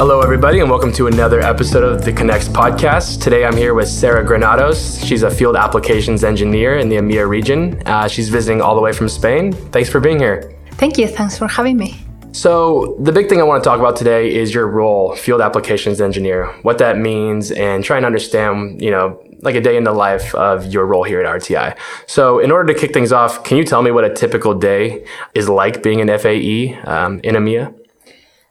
Hello, everybody, and welcome to another episode of the Connext podcast. Today I'm here with Sara Granados. She's a field applications engineer in the EMEA region. Uh, she's visiting all the way from Spain. Thanks for being here. Thank you. Thanks for having me. So, the big thing I want to talk about today is your role, field applications engineer, what that means, and try and understand, you know, like a day in the life of your role here at RTI. So, in order to kick things off, can you tell me what a typical day is like being an FAE um, in EMEA?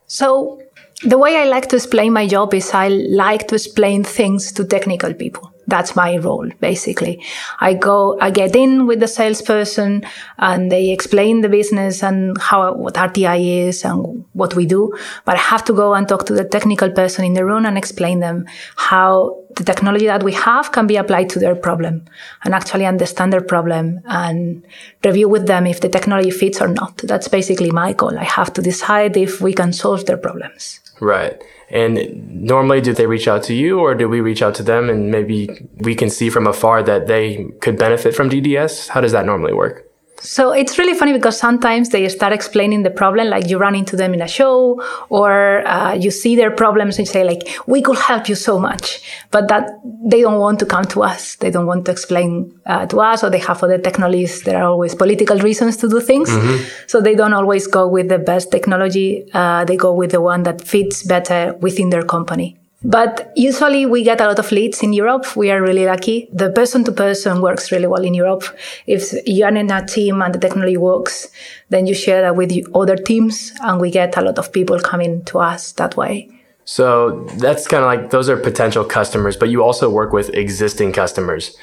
So, the way I like to explain my job is I like to explain things to technical people. That's my role, basically. I go, I get in with the salesperson and they explain the business and how, what RTI is and what we do. But I have to go and talk to the technical person in the room and explain them how the technology that we have can be applied to their problem and actually understand their problem and review with them if the technology fits or not. That's basically my goal. I have to decide if we can solve their problems. Right. And normally, do they reach out to you or do we reach out to them and maybe we can see from afar that they could benefit from DDS? How does that normally work? So it's really funny because sometimes they start explaining the problem, like you run into them in a show or uh, you see their problems and say like, we could help you so much, but that they don't want to come to us. They don't want to explain uh, to us or they have other technologies. There are always political reasons to do things. Mm-hmm. So they don't always go with the best technology. Uh, they go with the one that fits better within their company. But usually we get a lot of leads in Europe. We are really lucky. The person to person works really well in Europe. If you're in a team and the technology works, then you share that with other teams and we get a lot of people coming to us that way. So that's kind of like those are potential customers, but you also work with existing customers.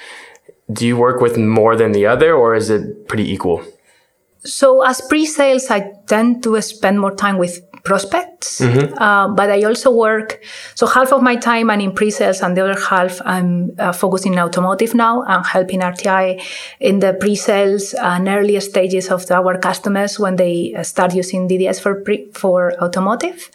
Do you work with more than the other or is it pretty equal? So as pre-sales, I tend to spend more time with prospects, mm-hmm. uh, but I also work. So half of my time I'm in pre-sales, and the other half I'm uh, focusing in automotive now. I'm helping RTI in the pre-sales and early stages of our customers when they uh, start using DDS for pre- for automotive.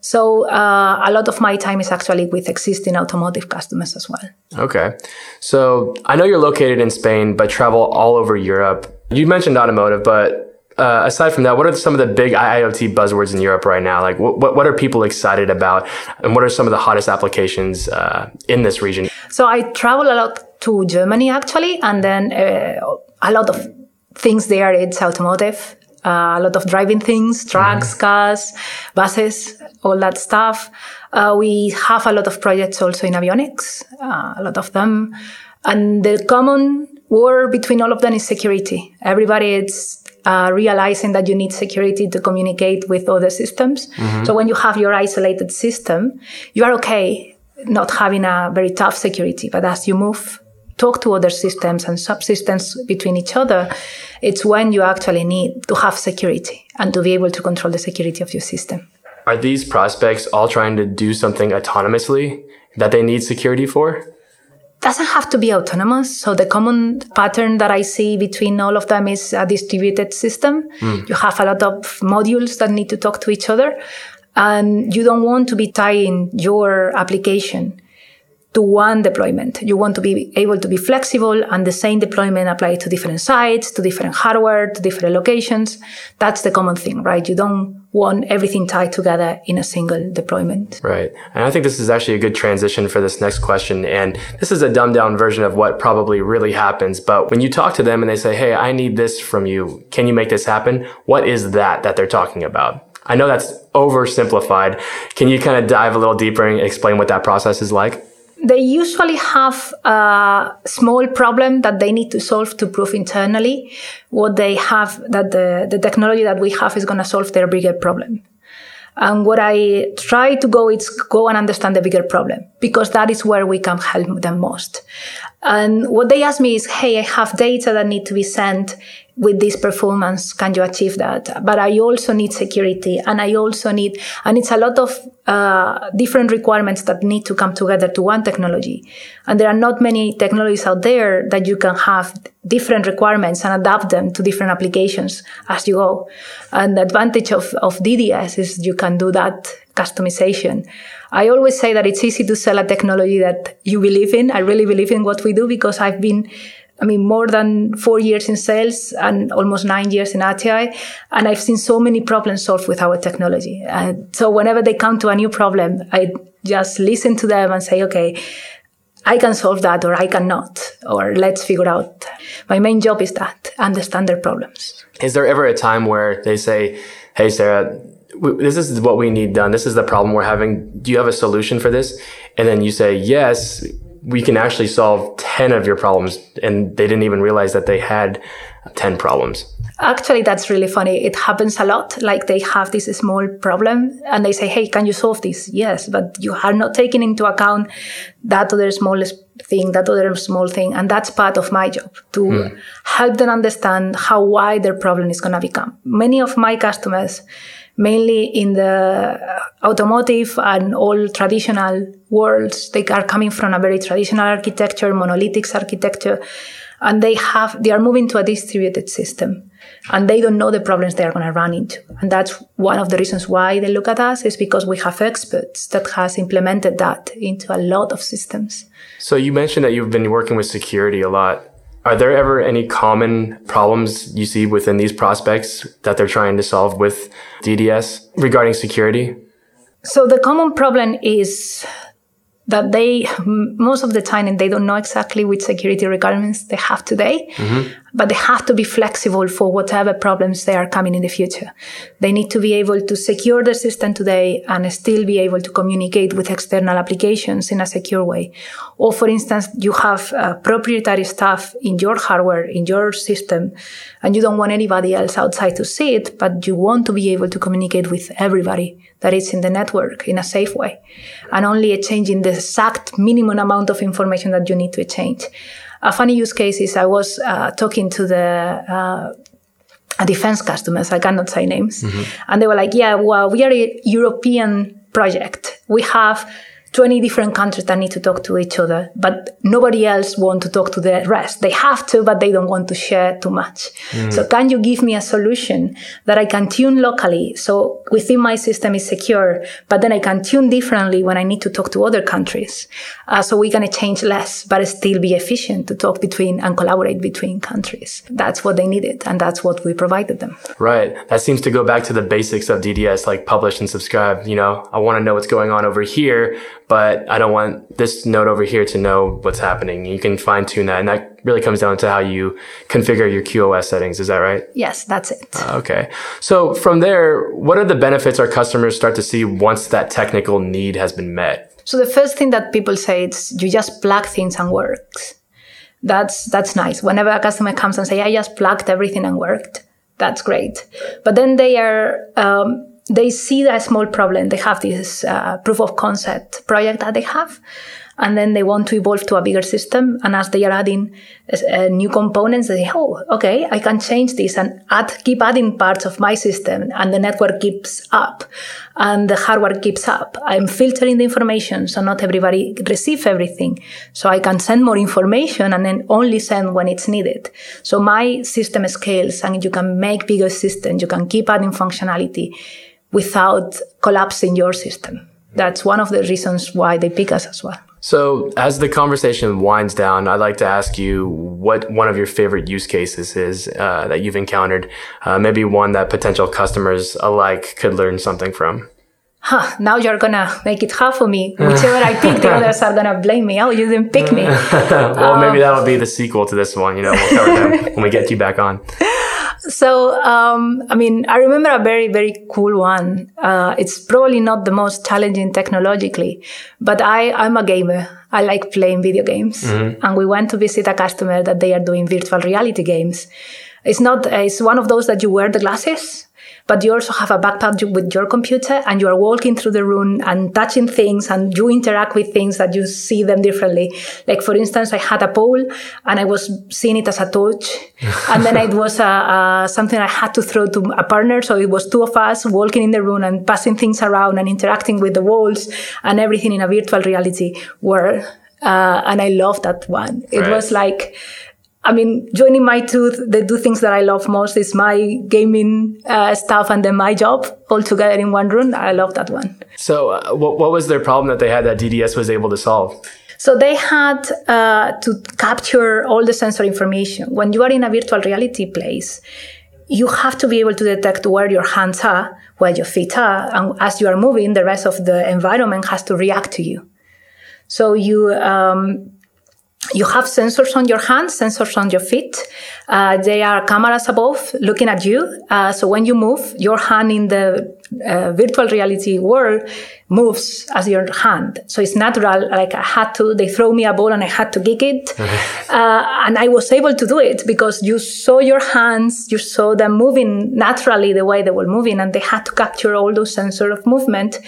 So uh, a lot of my time is actually with existing automotive customers as well. Okay, so I know you're located in Spain, but travel all over Europe. You mentioned automotive, but uh, aside from that, what are some of the big IoT buzzwords in Europe right now? Like, what, what are people excited about, and what are some of the hottest applications uh, in this region? So I travel a lot to Germany actually, and then uh, a lot of things there. It's automotive, uh, a lot of driving things, trucks, mm. cars, buses, all that stuff. Uh, we have a lot of projects also in avionics, uh, a lot of them, and the common war between all of them is security. Everybody is uh, realizing that you need security to communicate with other systems. Mm-hmm. So when you have your isolated system, you are okay not having a very tough security. But as you move, talk to other systems and subsystems between each other, it's when you actually need to have security and to be able to control the security of your system. Are these prospects all trying to do something autonomously that they need security for? Doesn't have to be autonomous. So the common pattern that I see between all of them is a distributed system. Mm. You have a lot of modules that need to talk to each other and you don't want to be tying your application to one deployment. You want to be able to be flexible and the same deployment apply to different sites, to different hardware, to different locations. That's the common thing, right? You don't want everything tied together in a single deployment. Right. And I think this is actually a good transition for this next question. And this is a dumbed down version of what probably really happens. But when you talk to them and they say, Hey, I need this from you. Can you make this happen? What is that that they're talking about? I know that's oversimplified. Can you kind of dive a little deeper and explain what that process is like? They usually have a small problem that they need to solve to prove internally what they have that the, the technology that we have is going to solve their bigger problem. And what i try to go is go and understand the bigger problem because that is where we can help them most. And what they ask me is hey i have data that need to be sent with this performance can you achieve that? But i also need security and i also need and it's a lot of uh, different requirements that need to come together to one technology. And there are not many technologies out there that you can have different requirements and adapt them to different applications as you go. And the advantage of, of dds is you can do that customization. I always say that it's easy to sell a technology that you believe in. I really believe in what we do because i've been I mean, more than four years in sales and almost nine years in RTI. And I've seen so many problems solved with our technology. And so whenever they come to a new problem, I just listen to them and say, okay, I can solve that or I cannot, or let's figure out. My main job is that, understand their problems. Is there ever a time where they say, Hey, Sara, this is what we need done. This is the problem we're having. Do you have a solution for this? And then you say, yes, we can actually solve 10 of your problems. And they didn't even realize that they had 10 problems. Actually, that's really funny. It happens a lot. Like they have this small problem and they say, Hey, can you solve this? Yes, but you are not taking into account that other smallest thing, that other small thing. And that's part of my job to mm. help them understand how wide their problem is going to become. Many of my customers, mainly in the automotive and all traditional worlds. They are coming from a very traditional architecture, monolithic architecture, and they have, they are moving to a distributed system and they don't know the problems they are going to run into. And that's one of the reasons why they look at us is because we have experts that has implemented that into a lot of systems. So you mentioned that you've been working with security a lot. Are there ever any common problems you see within these prospects that they're trying to solve with DDS regarding security? So the common problem is that they most of the time they don't know exactly which security requirements they have today mm-hmm. But they have to be flexible for whatever problems they are coming in the future. They need to be able to secure the system today and still be able to communicate with external applications in a secure way. Or for instance you have uh, proprietary stuff in your hardware in your system and you don't want anybody else outside to see it but you want to be able to communicate with everybody that is in the network in a safe way. And only exchanging the exact minimum amount of information that you need to change. A funny use case is I was uh, talking to the uh, defense customers, I cannot say names, mm-hmm. and they were like, yeah, well, we are a European project. We have 20 different countries that need to talk to each other, but nobody else want to talk to the rest. They have to, but they don't want to share too much. Mm. So can you give me a solution that I can tune locally? So within my system is secure, but then I can tune differently when I need to talk to other countries. Uh, so we're going to change less, but still be efficient to talk between and collaborate between countries. That's what they needed. And that's what we provided them. Right. That seems to go back to the basics of DDS, like publish and subscribe. You know, I want to know what's going on over here but I don't want this node over here to know what's happening. You can fine tune that. And that really comes down to how you configure your QoS settings. Is that right? Yes, that's it. Uh, okay. So from there, what are the benefits our customers start to see once that technical need has been met? So the first thing that people say is you just plug things and works. That's, that's nice. Whenever a customer comes and say, I just plugged everything and worked. That's great. But then they are, um, they see a small problem. They have this uh, proof of concept project that they have, and then they want to evolve to a bigger system. And as they are adding uh, new components, they say, "Oh, okay, I can change this and add, keep adding parts of my system, and the network keeps up, and the hardware keeps up. I'm filtering the information, so not everybody receive everything. So I can send more information and then only send when it's needed. So my system scales, and you can make bigger systems. You can keep adding functionality." Without collapsing your system. That's one of the reasons why they pick us as well. So, as the conversation winds down, I'd like to ask you what one of your favorite use cases is uh, that you've encountered. Uh, maybe one that potential customers alike could learn something from. Huh, now you're gonna make it hard for me. Whichever I pick, the others are gonna blame me. Oh, you didn't pick me. well, um, maybe that'll be the sequel to this one. You know, we'll cover them when we get you back on. So, um, I mean, I remember a very, very cool one. Uh, it's probably not the most challenging technologically, but I, I'm a gamer. I like playing video games. Mm-hmm. And we went to visit a customer that they are doing virtual reality games. It's not, it's one of those that you wear the glasses but you also have a backpack with your computer and you are walking through the room and touching things and you interact with things that you see them differently. Like, for instance, I had a pole and I was seeing it as a torch. and then it was something I had to throw to a partner. So it was two of us walking in the room and passing things around and interacting with the walls and everything in a virtual reality world. Uh, and I love that one. It right. was like, I mean, joining my two, the two things that I love most is my gaming uh, stuff and then my job all together in one room. I love that one. So, uh, what, what was their problem that they had that DDS was able to solve? So they had uh, to capture all the sensor information. When you are in a virtual reality place, you have to be able to detect where your hands are, where your feet are, and as you are moving, the rest of the environment has to react to you. So you um, you have sensors on your hands, sensors on your feet. Uh, they are cameras above looking at you. Uh, so when you move, your hand in the uh, virtual reality world moves as your hand. So it's natural. Like I had to, they throw me a ball and I had to kick it. Uh, and I was able to do it because you saw your hands, you saw them moving naturally the way they were moving and they had to capture all those sensors of movement.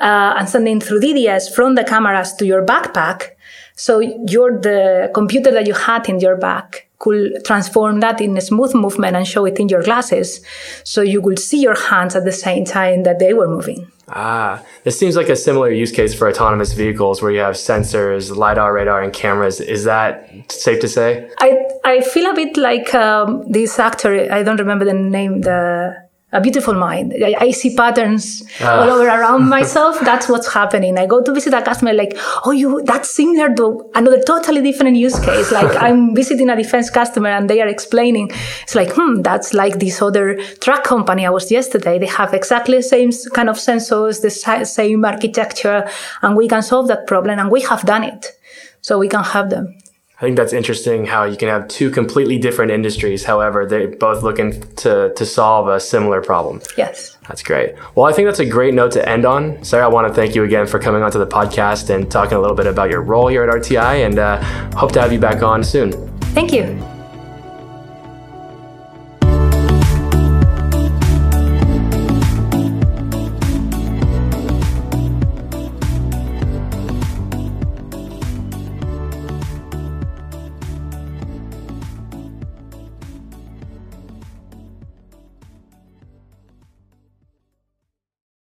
Uh, and sending through DDS from the cameras to your backpack so your the computer that you had in your back could transform that in a smooth movement and show it in your glasses. So you could see your hands at the same time that they were moving. Ah, this seems like a similar use case for autonomous vehicles where you have sensors, LiDAR, radar, and cameras. Is that safe to say? I, I feel a bit like um, this actor, I don't remember the name, the a beautiful mind. I, I see patterns uh. all over around myself. That's what's happening. I go to visit a customer like, oh, you, that's similar to another totally different use case. Like I'm visiting a defense customer and they are explaining. It's like, hmm, that's like this other truck company I was yesterday. They have exactly the same kind of sensors, the same architecture, and we can solve that problem. And we have done it. So we can have them. I think that's interesting how you can have two completely different industries. However, they're both looking to, to solve a similar problem. Yes. That's great. Well, I think that's a great note to end on. Sara, I want to thank you again for coming onto the podcast and talking a little bit about your role here at RTI and uh, hope to have you back on soon. Thank you.